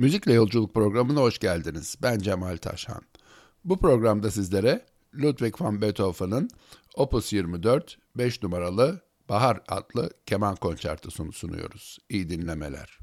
Müzikle Yolculuk programına hoş geldiniz. Ben Cemal Taşhan. Bu programda sizlere Ludwig van Beethoven'ın Opus 24 5 numaralı Bahar adlı keman konçertosunu sunuyoruz. İyi dinlemeler.